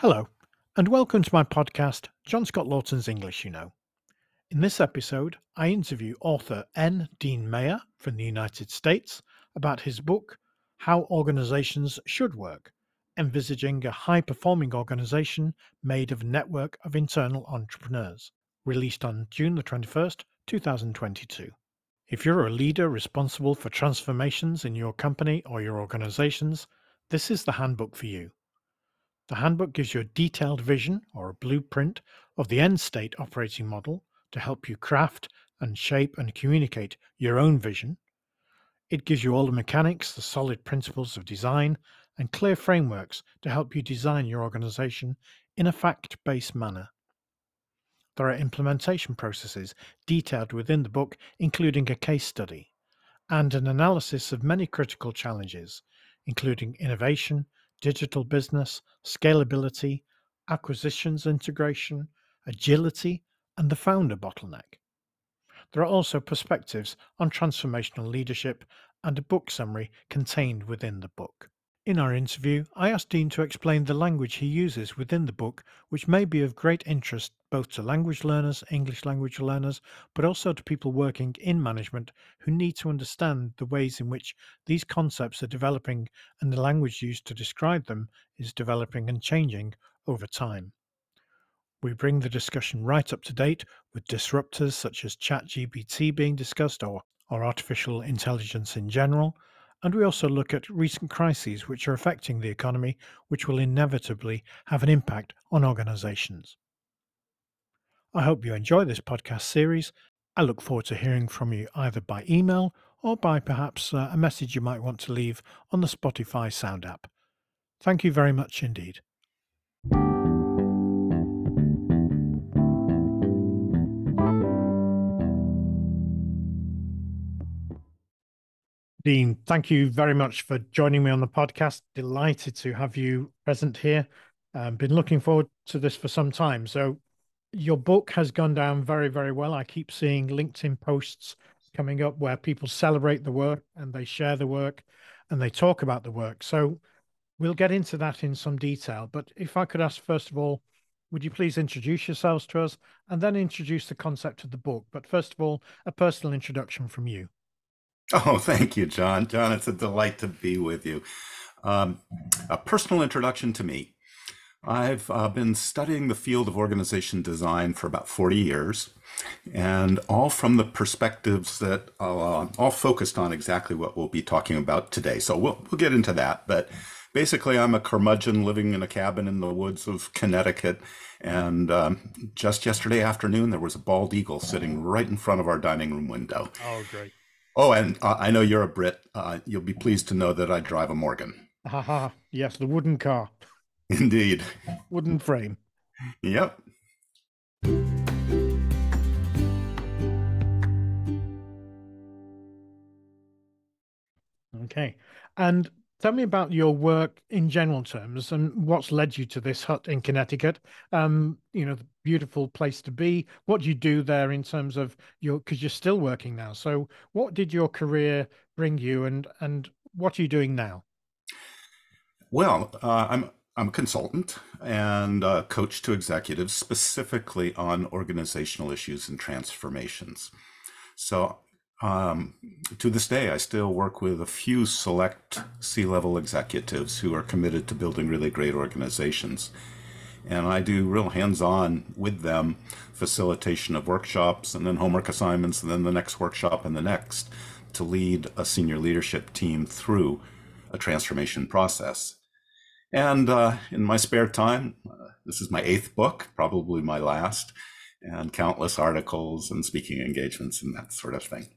Hello, and welcome to my podcast, John Scott Lawton's English You Know. In this episode, I interview author N. Dean Meyer from the United States about his book, How Organizations Should Work Envisaging a High Performing Organization Made of a Network of Internal Entrepreneurs, released on June the 21st, 2022. If you're a leader responsible for transformations in your company or your organizations, this is the handbook for you. The handbook gives you a detailed vision or a blueprint of the end state operating model to help you craft and shape and communicate your own vision. It gives you all the mechanics, the solid principles of design, and clear frameworks to help you design your organization in a fact based manner. There are implementation processes detailed within the book, including a case study and an analysis of many critical challenges, including innovation, digital business, scalability, acquisitions integration, agility, and the founder bottleneck. There are also perspectives on transformational leadership and a book summary contained within the book. In our interview, I asked Dean to explain the language he uses within the book, which may be of great interest both to language learners, English language learners, but also to people working in management who need to understand the ways in which these concepts are developing and the language used to describe them is developing and changing over time. We bring the discussion right up to date with disruptors such as ChatGPT being discussed or, or artificial intelligence in general and we also look at recent crises which are affecting the economy, which will inevitably have an impact on organizations. I hope you enjoy this podcast series. I look forward to hearing from you either by email or by perhaps uh, a message you might want to leave on the Spotify Sound app. Thank you very much indeed. Dean, thank you very much for joining me on the podcast. Delighted to have you present here. Um, been looking forward to this for some time. So, your book has gone down very, very well. I keep seeing LinkedIn posts coming up where people celebrate the work and they share the work and they talk about the work. So, we'll get into that in some detail. But if I could ask, first of all, would you please introduce yourselves to us and then introduce the concept of the book? But first of all, a personal introduction from you. Oh, thank you, John. John, it's a delight to be with you. Um, a personal introduction to me. I've uh, been studying the field of organization design for about 40 years, and all from the perspectives that uh, all focused on exactly what we'll be talking about today. So we'll, we'll get into that. But basically, I'm a curmudgeon living in a cabin in the woods of Connecticut. And um, just yesterday afternoon, there was a bald eagle sitting right in front of our dining room window. Oh, great. Oh, and uh, I know you're a Brit. Uh, you'll be pleased to know that I drive a Morgan. Ha ha. Yes, the wooden car. Indeed. Wooden frame. Yep. Okay. And Tell me about your work in general terms and what's led you to this hut in Connecticut. Um, you know, the beautiful place to be. What do you do there in terms of your because you're still working now. So what did your career bring you and and what are you doing now? Well, uh, I'm I'm a consultant and a coach to executives specifically on organizational issues and transformations. So um, to this day, I still work with a few select C level executives who are committed to building really great organizations. And I do real hands on with them facilitation of workshops and then homework assignments and then the next workshop and the next to lead a senior leadership team through a transformation process. And uh, in my spare time, uh, this is my eighth book, probably my last and countless articles and speaking engagements and that sort of thing.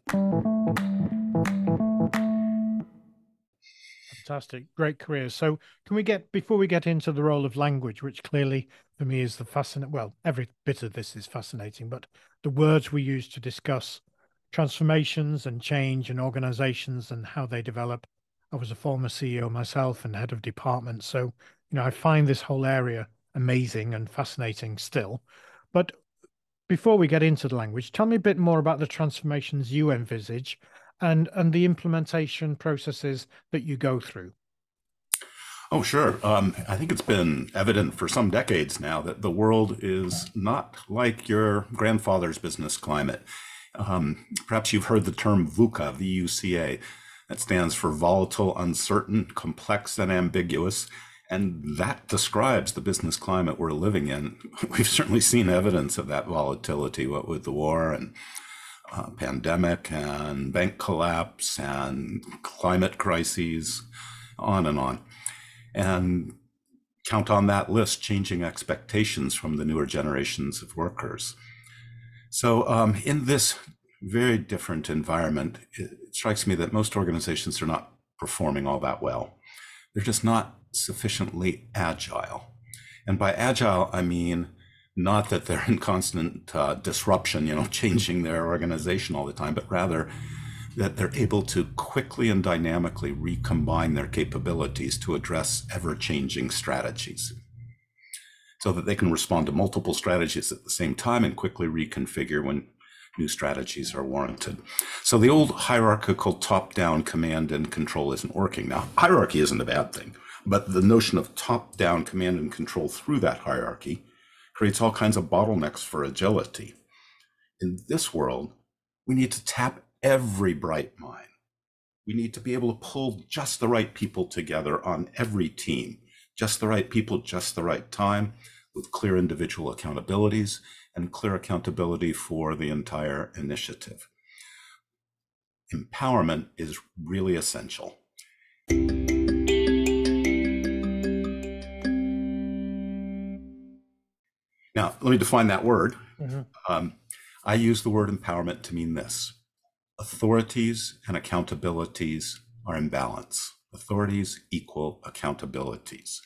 Fantastic. Great career. So, can we get, before we get into the role of language, which clearly for me is the fascinating, well, every bit of this is fascinating, but the words we use to discuss transformations and change and organizations and how they develop. I was a former CEO myself and head of department. So, you know, I find this whole area amazing and fascinating still. But before we get into the language, tell me a bit more about the transformations you envisage and and the implementation processes that you go through. Oh, sure. Um, I think it's been evident for some decades now that the world is not like your grandfather's business climate. Um, perhaps you've heard the term VUCA, V-U-C-A. That stands for volatile, uncertain, complex, and ambiguous. And that describes the business climate we're living in. We've certainly seen evidence of that volatility, what with the war and uh, pandemic and bank collapse and climate crises, on and on and count on that list changing expectations from the newer generations of workers. So, um, in this very different environment, it strikes me that most organizations are not performing all that well. They're just not sufficiently agile. And by agile, I mean not that they're in constant uh, disruption, you know, changing their organization all the time, but rather that they're able to quickly and dynamically recombine their capabilities to address ever-changing strategies so that they can respond to multiple strategies at the same time and quickly reconfigure when new strategies are warranted. So the old hierarchical top-down command and control isn't working. Now, hierarchy isn't a bad thing, but the notion of top-down command and control through that hierarchy creates all kinds of bottlenecks for agility. In this world, we need to tap every bright mind. We need to be able to pull just the right people together on every team, just the right people, just the right time, with clear individual accountabilities and clear accountability for the entire initiative. Empowerment is really essential. Now, let me define that word. Mm-hmm. Um, I use the word empowerment to mean this authorities and accountabilities are in balance. Authorities equal accountabilities.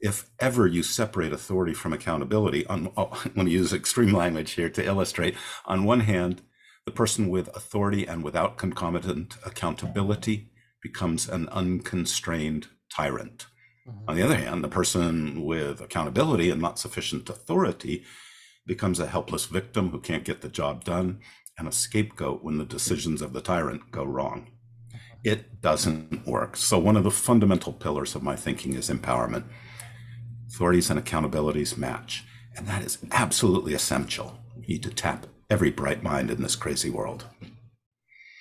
If ever you separate authority from accountability, on, oh, I'm going to use extreme language here to illustrate. On one hand, the person with authority and without concomitant accountability becomes an unconstrained tyrant. Mm-hmm. On the other hand, the person with accountability and not sufficient authority becomes a helpless victim who can't get the job done and a scapegoat when the decisions of the tyrant go wrong. It doesn't work. So, one of the fundamental pillars of my thinking is empowerment. Authorities and accountabilities match. And that is absolutely essential. We need to tap every bright mind in this crazy world.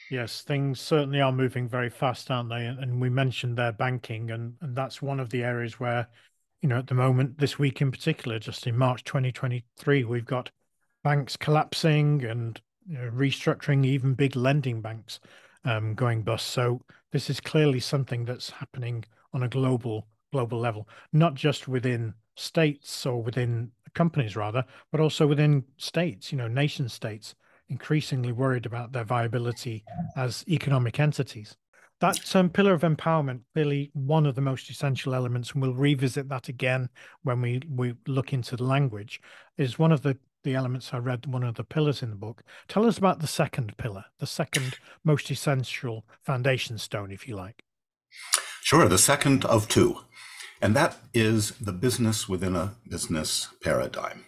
Yes, things certainly are moving very fast, aren't they? And we mentioned their banking, and, and that's one of the areas where, you know, at the moment, this week in particular, just in March 2023, we've got banks collapsing and you know, restructuring even big lending banks um, going bust. So this is clearly something that's happening on a global global level, not just within states or within companies rather, but also within states. You know, nation states increasingly worried about their viability as economic entities. That um, pillar of empowerment clearly one of the most essential elements, and we'll revisit that again when we we look into the language. Is one of the the elements I read, one of the pillars in the book. Tell us about the second pillar, the second most essential foundation stone, if you like. Sure, the second of two. And that is the business within a business paradigm.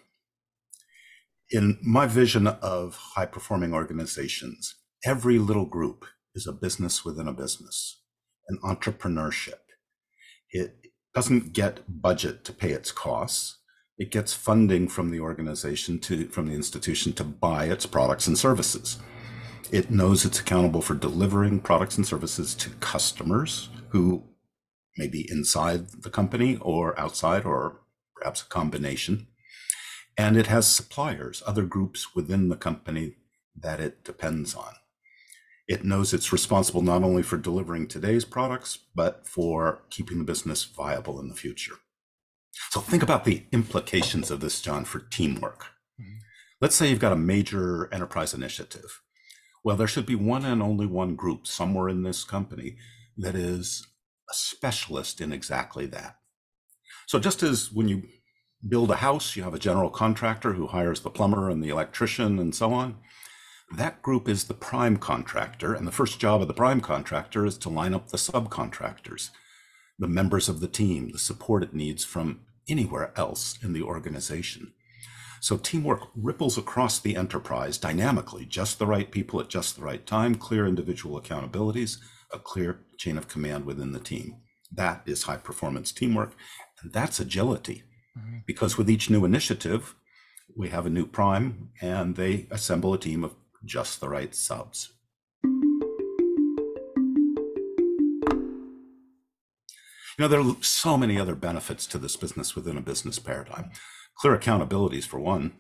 In my vision of high performing organizations, every little group is a business within a business, an entrepreneurship. It doesn't get budget to pay its costs it gets funding from the organization to from the institution to buy its products and services. It knows it's accountable for delivering products and services to customers who may be inside the company or outside or perhaps a combination. And it has suppliers, other groups within the company that it depends on. It knows it's responsible not only for delivering today's products, but for keeping the business viable in the future. So think about the implications of this, John, for teamwork. Mm-hmm. Let's say you've got a major enterprise initiative. Well, there should be one and only one group somewhere in this company that is a specialist in exactly that. So just as when you build a house, you have a general contractor who hires the plumber and the electrician and so on. That group is the prime contractor, and the first job of the prime contractor is to line up the subcontractors the members of the team, the support it needs from anywhere else in the organization. So teamwork ripples across the enterprise dynamically, just the right people at just the right time, clear individual accountabilities, a clear chain of command within the team. That is high performance teamwork. And that's agility. Mm-hmm. Because with each new initiative, we have a new prime and they assemble a team of just the right subs. You know, there are so many other benefits to this business within a business paradigm. Clear accountabilities, for one,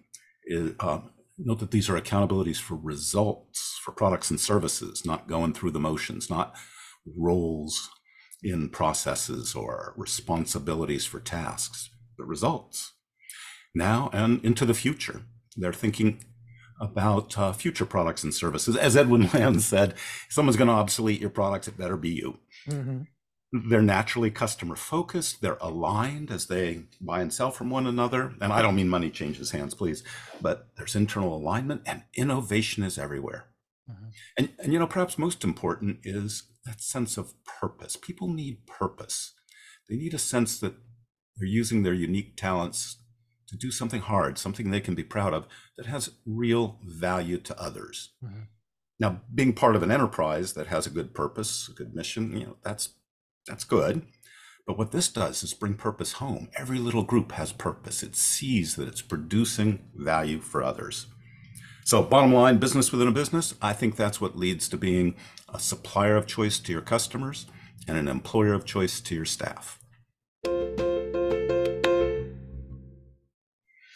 is, uh, note that these are accountabilities for results for products and services, not going through the motions, not roles in processes or responsibilities for tasks, but results. Now and into the future, they're thinking about uh, future products and services. As Edwin Land said, if someone's going to obsolete your products, it better be you. Mm-hmm. They're naturally customer focused. They're aligned as they buy and sell from one another. And I don't mean money changes hands, please, but there's internal alignment and innovation is everywhere. Mm-hmm. And, and, you know, perhaps most important is that sense of purpose. People need purpose. They need a sense that they're using their unique talents to do something hard, something they can be proud of that has real value to others. Mm-hmm. Now, being part of an enterprise that has a good purpose, a good mission, you know, that's that's good. But what this does is bring purpose home. Every little group has purpose. It sees that it's producing value for others. So, bottom line, business within a business, I think that's what leads to being a supplier of choice to your customers and an employer of choice to your staff.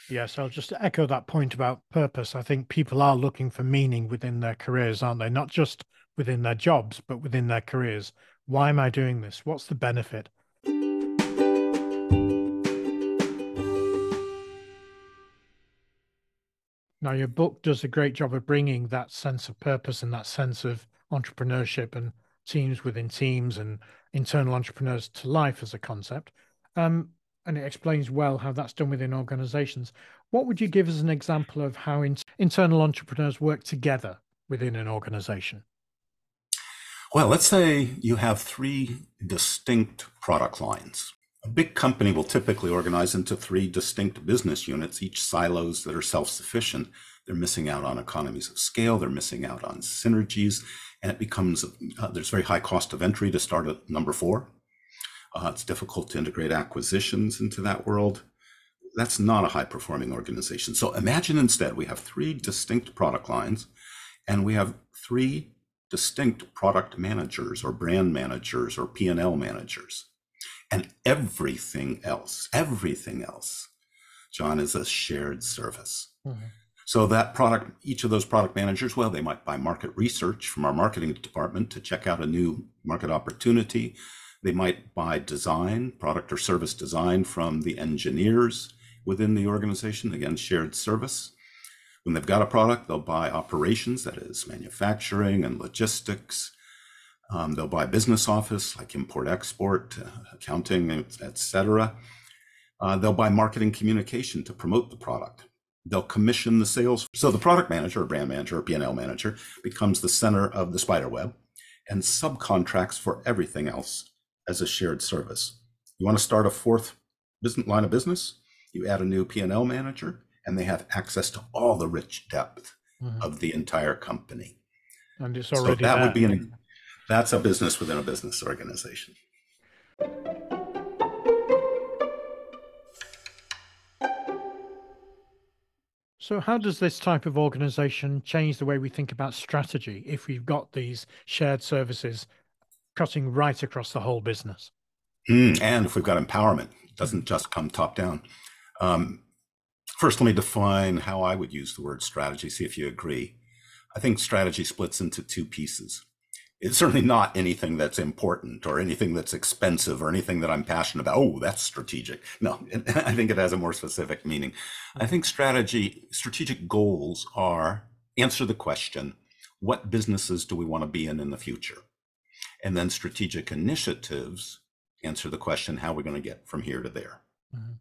Yes, I'll just echo that point about purpose. I think people are looking for meaning within their careers, aren't they? Not just within their jobs, but within their careers. Why am I doing this? What's the benefit? Now, your book does a great job of bringing that sense of purpose and that sense of entrepreneurship and teams within teams and internal entrepreneurs to life as a concept. Um, and it explains well how that's done within organizations. What would you give as an example of how in- internal entrepreneurs work together within an organization? Well, let's say you have three distinct product lines. A big company will typically organize into three distinct business units, each silos that are self sufficient. They're missing out on economies of scale, they're missing out on synergies, and it becomes uh, there's very high cost of entry to start at number four. Uh, it's difficult to integrate acquisitions into that world. That's not a high performing organization. So imagine instead we have three distinct product lines and we have three distinct product managers or brand managers or P&L managers. And everything else, everything else, John, is a shared service. Mm-hmm. So that product, each of those product managers, well, they might buy market research from our marketing department to check out a new market opportunity. They might buy design, product or service design from the engineers within the organization, again, shared service. When they've got a product, they'll buy operations, that is manufacturing and logistics. Um, they'll buy business office like import export, uh, accounting, etc. Uh, they'll buy marketing communication to promote the product. They'll commission the sales. So the product manager or brand manager or P&L manager becomes the center of the spider web and subcontracts for everything else as a shared service. You want to start a fourth business line of business? You add a new P&L manager and they have access to all the rich depth mm-hmm. of the entire company. And it's already so that, that would be an that's a business within a business organization. So, how does this type of organization change the way we think about strategy if we've got these shared services cutting right across the whole business? Mm, and if we've got empowerment, it doesn't just come top down. Um, First, let me define how I would use the word strategy, see if you agree. I think strategy splits into two pieces. It's certainly not anything that's important or anything that's expensive or anything that I'm passionate about. Oh, that's strategic. No, I think it has a more specific meaning. I think strategy, strategic goals are answer the question, what businesses do we want to be in in the future? And then strategic initiatives answer the question, how are we going to get from here to there? Mm-hmm.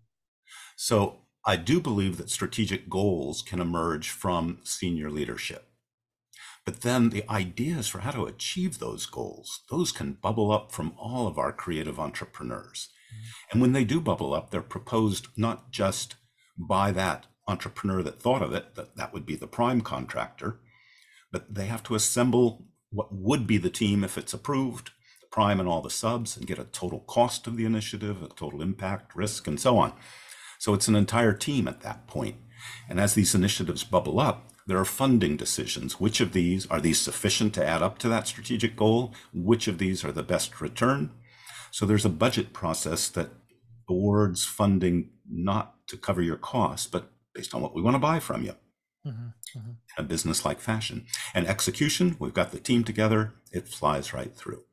So I do believe that strategic goals can emerge from senior leadership. But then the ideas for how to achieve those goals, those can bubble up from all of our creative entrepreneurs. Mm-hmm. And when they do bubble up, they're proposed not just by that entrepreneur that thought of it, that that would be the prime contractor, but they have to assemble what would be the team if it's approved, prime and all the subs and get a total cost of the initiative, a total impact, risk, and so on. So it's an entire team at that point. And as these initiatives bubble up, there are funding decisions. Which of these are these sufficient to add up to that strategic goal? Which of these are the best return? So there's a budget process that awards funding not to cover your costs, but based on what we want to buy from you mm-hmm, mm-hmm. in a business like fashion. And execution, we've got the team together, it flies right through.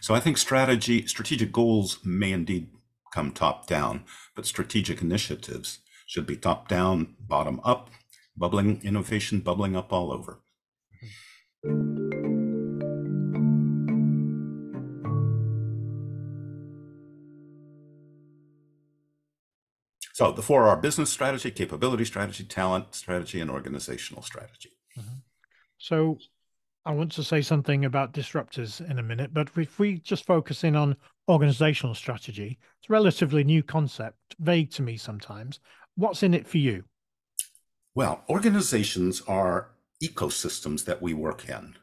So I think strategy, strategic goals may indeed come top down, but strategic initiatives should be top down, bottom up, bubbling innovation bubbling up all over. So the four are business strategy, capability strategy, talent strategy, and organizational strategy. Mm-hmm. So I want to say something about disruptors in a minute, but if we just focus in on organizational strategy, it's a relatively new concept, vague to me sometimes. What's in it for you? Well, organizations are ecosystems that we work in.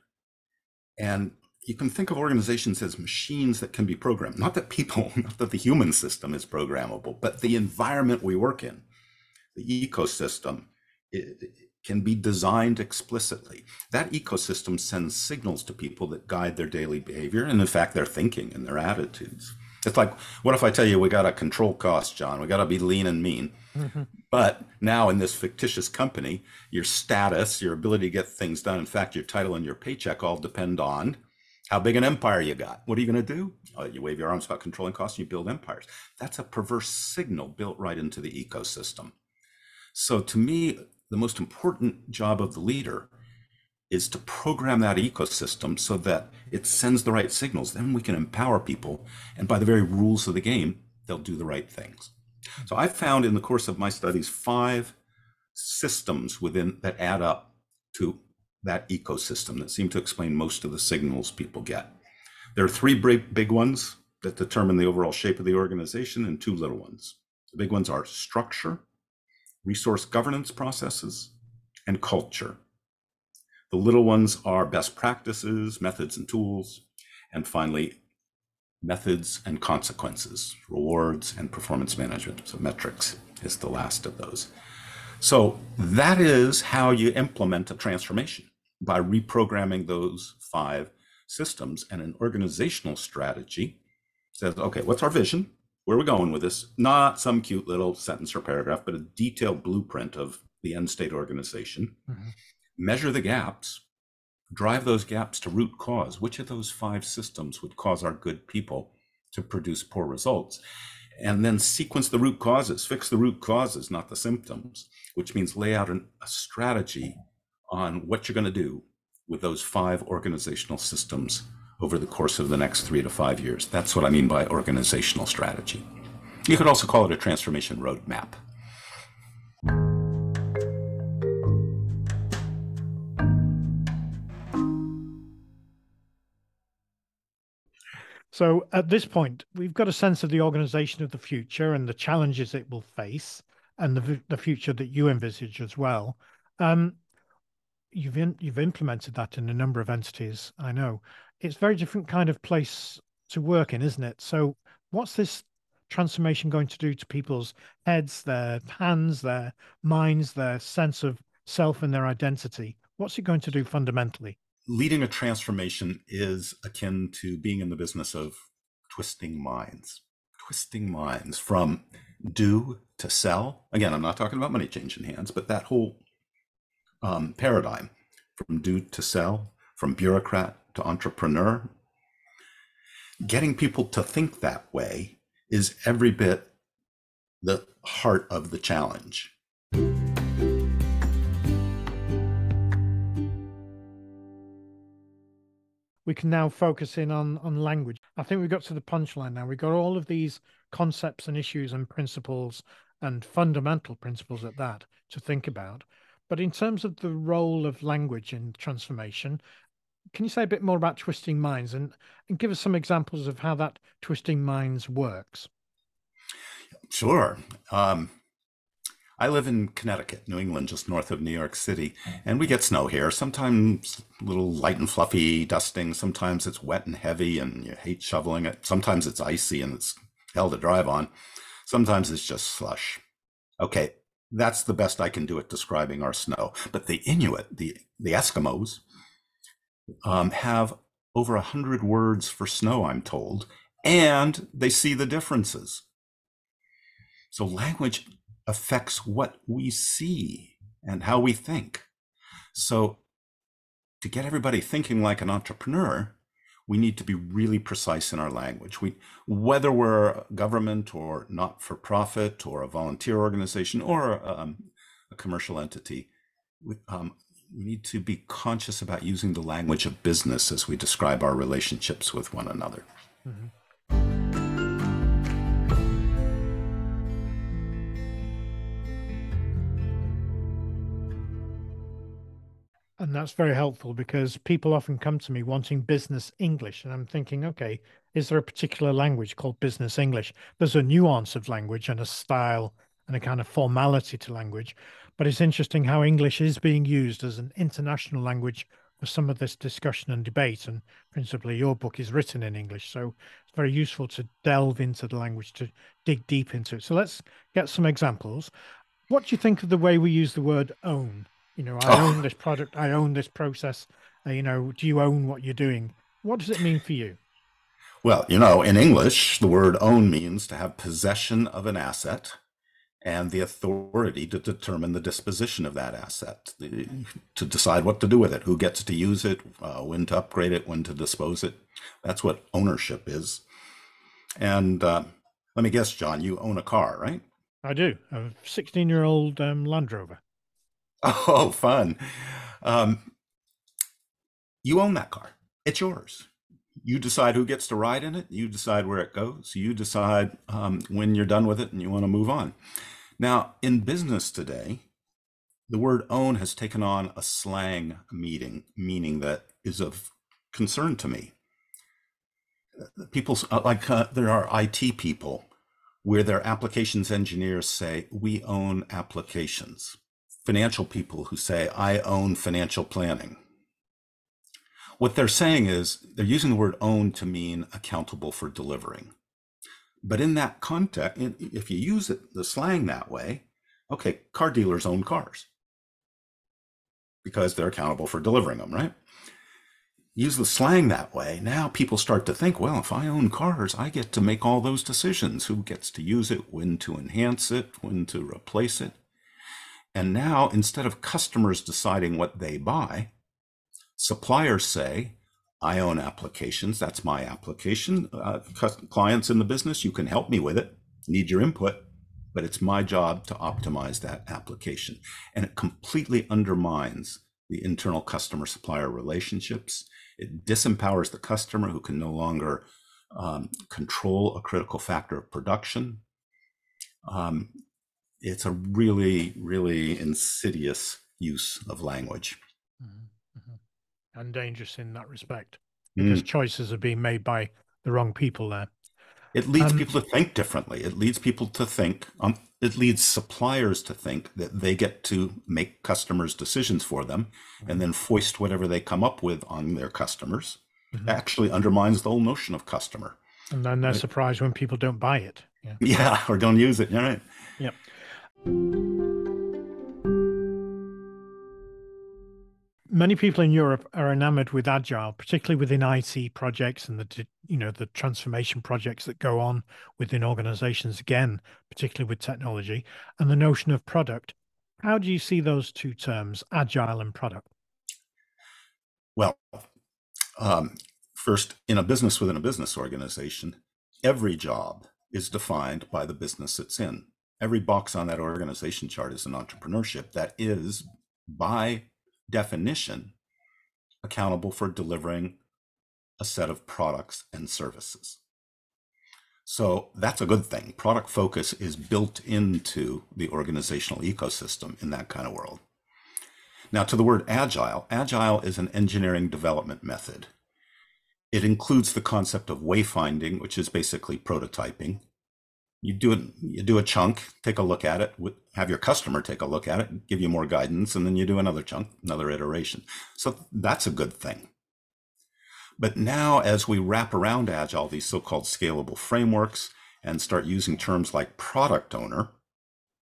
And you can think of organizations as machines that can be programmed. Not that people, not that the human system is programmable, but the environment we work in, the ecosystem, can be designed explicitly. That ecosystem sends signals to people that guide their daily behavior and, in fact, their thinking and their attitudes. It's like, what if I tell you we got to control costs, John? We got to be lean and mean. Mm-hmm. But now in this fictitious company, your status, your ability to get things done, in fact, your title and your paycheck all depend on how big an empire you got. What are you going to do? Oh, you wave your arms about controlling costs and you build empires. That's a perverse signal built right into the ecosystem. So to me, the most important job of the leader is to program that ecosystem so that it sends the right signals. Then we can empower people. And by the very rules of the game, they'll do the right things. So I found in the course of my studies five systems within that add up to that ecosystem that seem to explain most of the signals people get. There are three big, ones that determine the overall shape of the organization and two little ones. The big ones are structure, resource governance processes, and culture. The little ones are best practices, methods, and tools. And finally, methods and consequences, rewards and performance management. So metrics is the last of those. So that is how you implement a transformation by reprogramming those five systems and an organizational strategy says, okay, what's our vision? Where are we going with this? Not some cute little sentence or paragraph, but a detailed blueprint of the end state organization. Mm-hmm. Measure the gaps drive those gaps to root cause. Which of those five systems would cause our good people to produce poor results? And then sequence the root causes, fix the root causes, not the symptoms, which means lay out an, a strategy on what you're going to do with those five organizational systems over the course of the next three to five years. That's what I mean by organizational strategy. You could also call it a transformation roadmap. So at this point, we've got a sense of the organization of the future and the challenges it will face, and the the future that you envisage as well. Um, you've in, you've implemented that in a number of entities. I know it's very different kind of place to work in, isn't it? So, what's this transformation going to do to people's heads, their hands, their minds, their sense of self and their identity? What's it going to do fundamentally? Leading a transformation is akin to being in the business of twisting minds, twisting minds from do to sell. Again, I'm not talking about money changing hands, but that whole um, paradigm from do to sell, from bureaucrat to entrepreneur. Getting people to think that way is every bit the heart of the challenge. We can now focus in on on language. I think we've got to the punchline now. We've got all of these concepts and issues and principles and fundamental principles at that to think about. But in terms of the role of language in transformation, can you say a bit more about twisting minds and, and give us some examples of how that twisting minds works? Sure. Um, I live in Connecticut, New England, just north of New York City, and we get snow here. Sometimes little light and fluffy dusting. Sometimes it's wet and heavy and you hate shoveling it. Sometimes it's icy and it's hell to drive on. Sometimes it's just slush. Okay, that's the best I can do at describing our snow. But the Inuit, the, the Eskimos, um, have over a hundred words for snow, I'm told, and they see the differences. So language affects what we see and how we think. So, to get everybody thinking like an entrepreneur, we need to be really precise in our language. We, whether we're a government or not for profit or a volunteer organization or um, a commercial entity, we, um, we need to be conscious about using the language of business as we describe our relationships with one another. Mm-hmm. And that's very helpful because people often come to me wanting business English. And I'm thinking, okay, is there a particular language called business English? There's a nuance of language and a style and a kind of formality to language. But it's interesting how English is being used as an international language for some of this discussion and debate. And principally, your book is written in English. So it's very useful to delve into the language, to dig deep into it. So let's get some examples. What do you think of the way we use the word own? You know, I oh. own this product. I own this process. Uh, you know, do you own what you're doing? What does it mean for you? Well, you know, in English, the word own means to have possession of an asset and the authority to determine the disposition of that asset, to decide what to do with it, who gets to use it, uh, when to upgrade it, when to dispose it. That's what ownership is. And uh, let me guess, John, you own a car, right? I do. A 16 year old um, Land Rover. Oh, fun. Um, you own that car. It's yours. You decide who gets to ride in it. You decide where it goes. You decide um, when you're done with it and you want to move on. Now, in business today, the word own has taken on a slang meaning, meaning that is of concern to me. People uh, like uh, there are IT people where their applications engineers say, We own applications financial people who say, I own financial planning. What they're saying is they're using the word own to mean accountable for delivering. But in that context, if you use it, the slang that way, okay, car dealers own cars because they're accountable for delivering them, right? Use the slang that way. Now people start to think, well, if I own cars, I get to make all those decisions. Who gets to use it, when to enhance it, when to replace it. And now, instead of customers deciding what they buy, suppliers say, I own applications. That's my application. Uh, clients in the business, you can help me with it, need your input, but it's my job to optimize that application. And it completely undermines the internal customer supplier relationships. It disempowers the customer who can no longer um, control a critical factor of production. Um, it's a really, really insidious use of language. Mm-hmm. mm-hmm. And dangerous in that respect because mm. choices are being made by the wrong people there. It leads um, people to think differently. It leads people to think, um, it leads suppliers to think that they get to make customers' decisions for them and then foist whatever they come up with on their customers. Mm-hmm. Actually undermines the whole notion of customer. And then they're right? surprised when people don't buy it. Yeah. yeah, or don't use it. You're right. Yep. Many people in Europe are enamored with agile, particularly within IT projects and the you know the transformation projects that go on within organizations again, particularly with technology and the notion of product. How do you see those two terms, agile and product? Well, um, first, in a business within a business organization, every job is defined by the business it's in every box on that organization chart is an entrepreneurship that is by definition accountable for delivering a set of products and services. So that's a good thing. Product focus is built into the organizational ecosystem in that kind of world. Now to the word agile agile is an engineering development method. It includes the concept of wayfinding which is basically prototyping you do it, you do a chunk, take a look at it, have your customer take a look at it, give you more guidance, and then you do another chunk, another iteration. So that's a good thing. But now, as we wrap around Agile, these so-called scalable frameworks, and start using terms like product owner.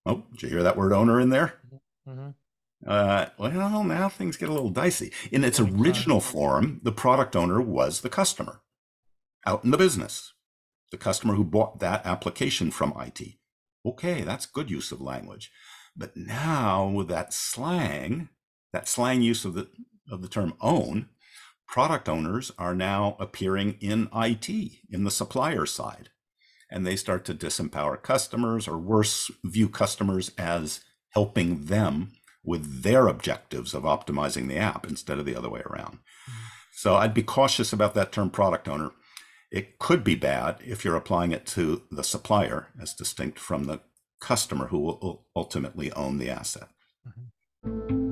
Oh, did you hear that word owner in there? Mm-hmm. Uh, well, now things get a little dicey. In its original form, the product owner was the customer out in the business, the customer who bought that application from IT. Okay, that's good use of language. But now with that slang, that slang use of the of the term own, product owners are now appearing in IT, in the supplier side. And they start to disempower customers or worse, view customers as helping them with their objectives of optimizing the app instead of the other way around. Mm-hmm. So I'd be cautious about that term product owner. It could be bad if you're applying it to the supplier as distinct from the customer who will ultimately own the asset. Mm-hmm.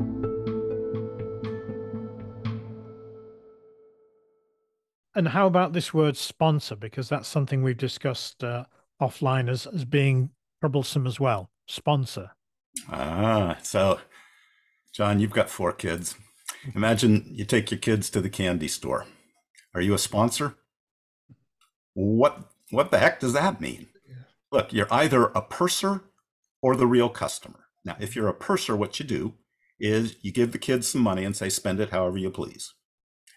And how about this word sponsor? Because that's something we've discussed uh, offline as, as being troublesome as well. Sponsor. Ah, so John, you've got four kids. Imagine you take your kids to the candy store. Are you a sponsor? What what the heck does that mean? Look, you're either a purser or the real customer. Now, if you're a purser, what you do is you give the kids some money and say, spend it however you please.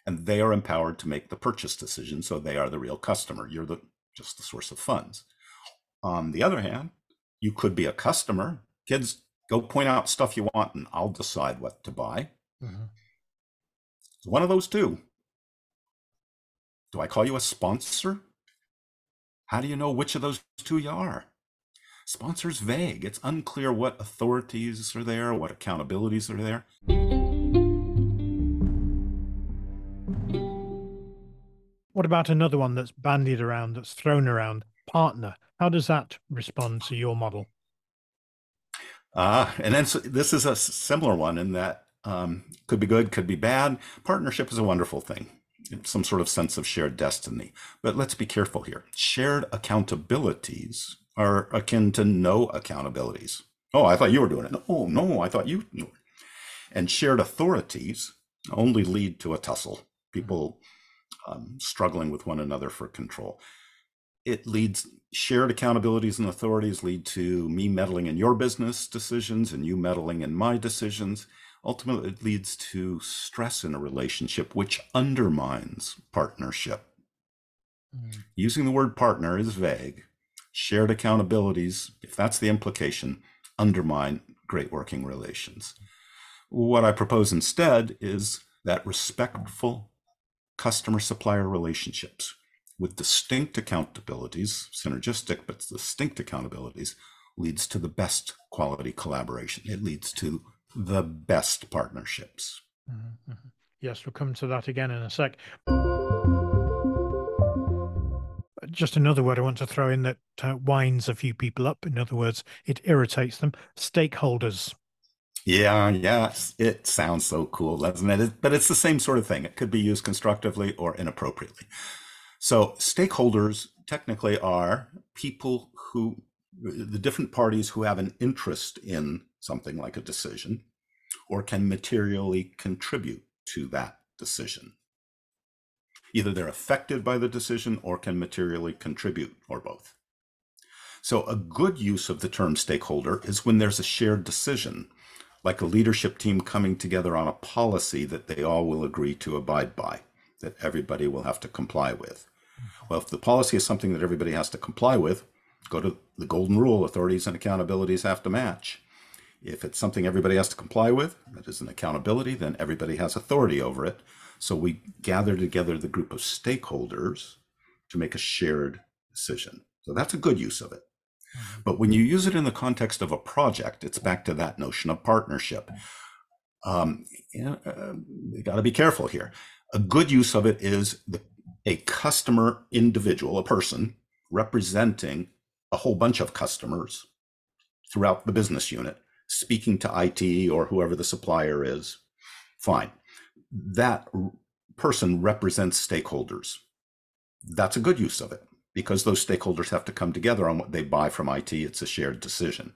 And they are empowered to make the purchase decision. So they are the real customer. You're the just the source of funds. On the other hand, you could be a customer. Kids, go point out stuff you want and I'll decide what to buy. Mm-hmm. one of those two. Do I call you a sponsor? How do you know which of those two you are? Sponsor's vague. It's unclear what authorities are there, what accountabilities are there. What about another one that's bandied around, that's thrown around? Partner. How does that respond to your model? Uh, and then so this is a similar one in that um, could be good, could be bad. Partnership is a wonderful thing, some sort of sense of shared destiny. But let's be careful here. Shared accountabilities are akin to no accountabilities. Oh, I thought you were doing it. Oh, no, I thought you. And shared authorities only lead to a tussle, people um, struggling with one another for control. It leads, shared accountabilities and authorities lead to me meddling in your business decisions and you meddling in my decisions. Ultimately, it leads to stress in a relationship, which undermines partnership. Mm. Using the word partner is vague shared accountabilities, if that's the implication, undermine great working relations. What I propose instead is that respectful customer supplier relationships with distinct accountabilities, synergistic but distinct accountabilities, leads to the best quality collaboration. It leads to the best partnerships. Mm-hmm. mm-hmm. Yes, we'll come to that again in a sec just another word I want to throw in that uh, winds a few people up. In other words, it irritates them. Stakeholders. Yeah, yeah, it sounds so cool, doesn't it? But it's the same sort of thing. It could be used constructively or inappropriately. So, stakeholders technically are people who, the different parties who have an interest in something like a decision or can materially contribute to that decision. Either they're affected by the decision or can materially contribute, or both. So, a good use of the term stakeholder is when there's a shared decision, like a leadership team coming together on a policy that they all will agree to abide by, that everybody will have to comply with. Well, if the policy is something that everybody has to comply with, go to the golden rule authorities and accountabilities have to match. If it's something everybody has to comply with, that is an accountability, then everybody has authority over it. So we gather together the group of stakeholders to make a shared decision. So that's a good use of it. Mm-hmm. But when you use it in the context of a project, it's back to that notion of partnership. Um, you, know, uh, you got to be careful here. A good use of it is the, a customer individual, a person representing a whole bunch of customers throughout the business unit, speaking to IT or whoever the supplier is. Fine that person represents stakeholders. That's a good use of it because those stakeholders have to come together on what they buy from IT. It's a shared decision.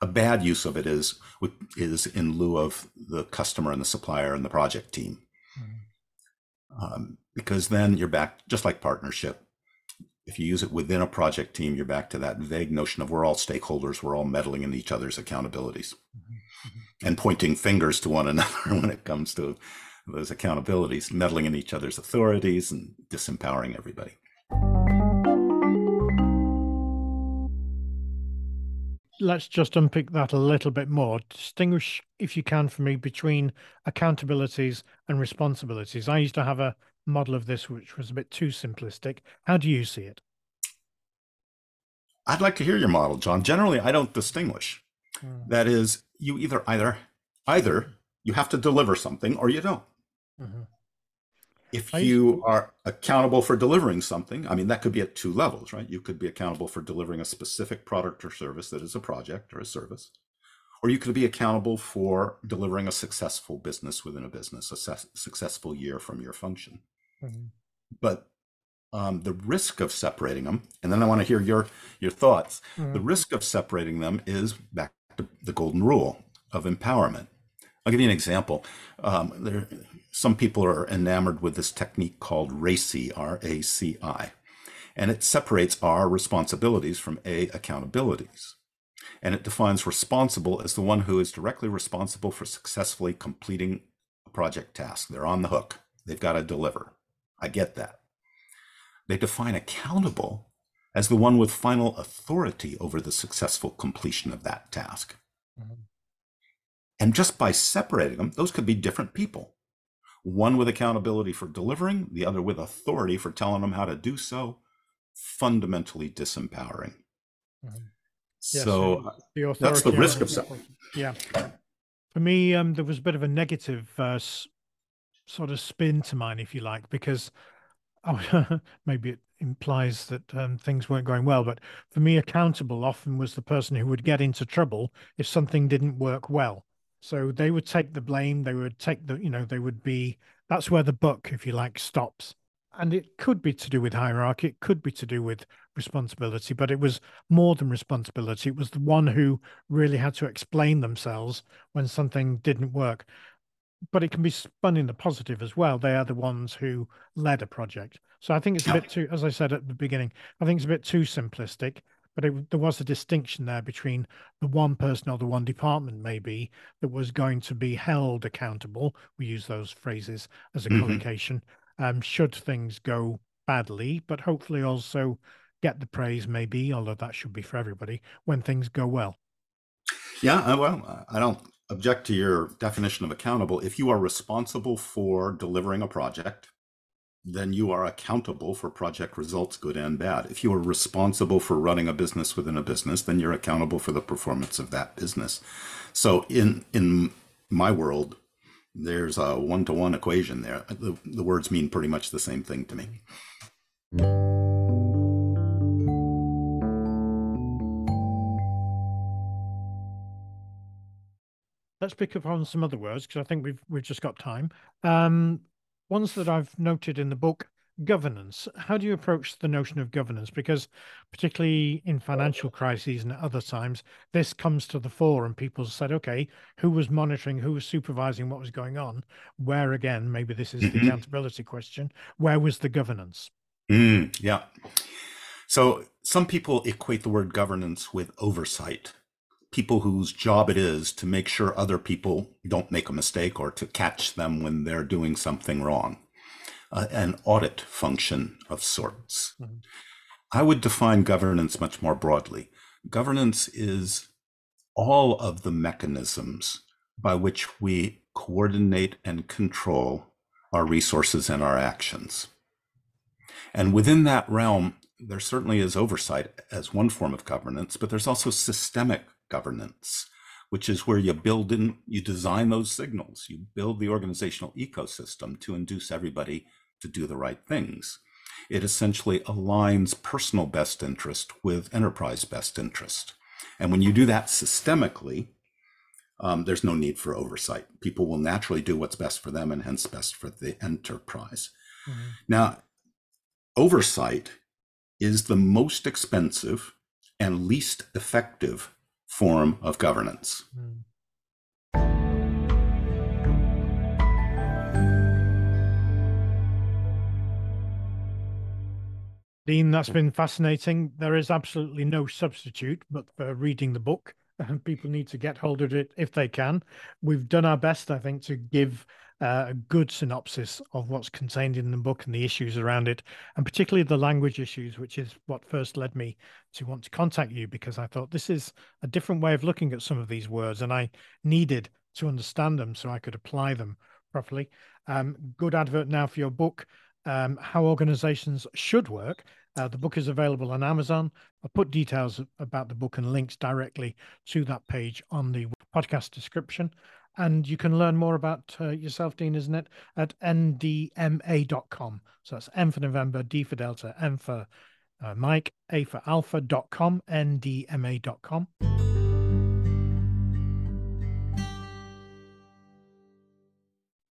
A bad use of it is is in lieu of the customer and the supplier and the project team, mm-hmm. um, because then you're back just like partnership. If you use it within a project team, you're back to that vague notion of we're all stakeholders, we're all meddling in each other's accountabilities, mm-hmm. and pointing fingers to one another when it comes to those accountabilities, meddling in each other's authorities and disempowering everybody. let's just unpick that a little bit more. Distinguish, if you can, for me between accountabilities and responsibilities. I used to have a model of this which was a bit too simplistic. How do you see it? I'd like to hear your model, John. Generally, I don't distinguish. Hmm. That is, you either either either you have to deliver something or you don't. Mm-hmm if you are accountable for delivering something, I mean, that could be at two levels, right? You could be accountable for delivering a specific product or service that is a project or a service, or you could be accountable for delivering a successful business within a business, a successful year from your function. Mm-hmm. But um, the risk of separating them, and then I want to hear your your thoughts. Mm-hmm. The risk of separating them is back to the golden rule of empowerment. I'll give you an example. Um, there, some people are enamored with this technique called RACI, R A C I, and it separates R responsibilities from A accountabilities. And it defines responsible as the one who is directly responsible for successfully completing a project task. They're on the hook, they've got to deliver. I get that. They define accountable as the one with final authority over the successful completion of that task. Mm-hmm. And just by separating them, those could be different people one with accountability for delivering, the other with authority for telling them how to do so, fundamentally disempowering. Mm-hmm. so the that's the risk of something. Yeah. For me, um, there was a bit of a negative uh, sort of spin to mine, if you like, because oh, maybe it implies that um, things weren't going well. But for me, accountable often was the person who would get into trouble if something didn't work well. So they would take the blame. They would take the, you know, they would be, that's where the buck, if you like, stops. And it could be to do with hierarchy. It could be to do with responsibility, but it was more than responsibility. It was the one who really had to explain themselves when something didn't work. But it can be spun in the positive as well. They are the ones who led a project. So I think it's a bit too, as I said at the beginning, I think it's a bit too simplistic but it, there was a distinction there between the one person or the one department maybe that was going to be held accountable we use those phrases as a mm-hmm. collocation um, should things go badly but hopefully also get the praise maybe although that should be for everybody when things go well yeah uh, well i don't object to your definition of accountable if you are responsible for delivering a project then you are accountable for project results, good and bad. If you are responsible for running a business within a business, then you're accountable for the performance of that business. So in in my world, there's a one to one equation there. The, the words mean pretty much the same thing to me. Let's pick up on some other words because I think we've we've just got time. Um, ones that I've noted in the book governance. How do you approach the notion of governance? Because, particularly in financial crises and other times, this comes to the fore, and people said, okay, who was monitoring, who was supervising what was going on? Where, again, maybe this is mm-hmm. the accountability question, where was the governance? Mm, yeah. So, some people equate the word governance with oversight people whose job it is to make sure other people don't make a mistake or to catch them when they're doing something wrong. Uh, an audit function of sorts. Mm-hmm. I would define governance much more broadly. Governance is all of the mechanisms by which we coordinate and control our resources and our actions. And within that realm, there certainly is oversight as one form of governance, but there's also systemic governance, which is where you build in, you design those signals, you build the organizational ecosystem to induce everybody to do the right things. It essentially aligns personal best interest with enterprise best interest. And when you do that systemically, um, there's no need for oversight. People will naturally do what's best for them and hence best for the enterprise. Mm-hmm. Now, oversight is the most expensive and least effective form of governance. Dean, that's been fascinating. There is absolutely no substitute but for reading the book. And people need to get hold of it if they can. We've done our best, I think, to give uh, a good synopsis of what's contained in the book and the issues around it, and particularly the language issues, which is what first led me to want to contact you because I thought this is a different way of looking at some of these words, and I needed to understand them so I could apply them properly. Um, good advert now for your book um, how organizations should work. Uh, the book is available on Amazon. I'll put details about the book and links directly to that page on the podcast description. And you can learn more about uh, yourself, Dean, isn't it? At ndma.com. So that's M for November, D for Delta, M for uh, Mike, A for Alpha.com, ndma.com.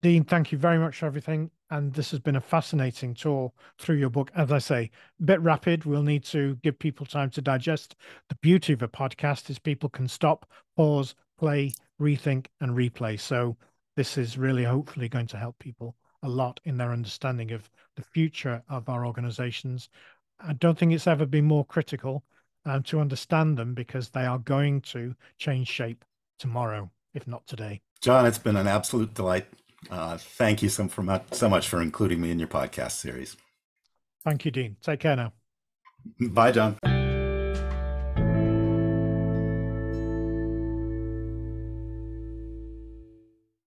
Dean, thank you very much for everything. And this has been a fascinating tour through your book. As I say, a bit rapid. We'll need to give people time to digest. The beauty of a podcast is people can stop, pause, play, rethink, and replay. So this is really hopefully going to help people a lot in their understanding of the future of our organizations. I don't think it's ever been more critical um, to understand them because they are going to change shape tomorrow, if not today. John, it's been an absolute delight uh, thank you so, for so much for including me in your podcast series. Thank you, Dean. Take care now. Bye, John.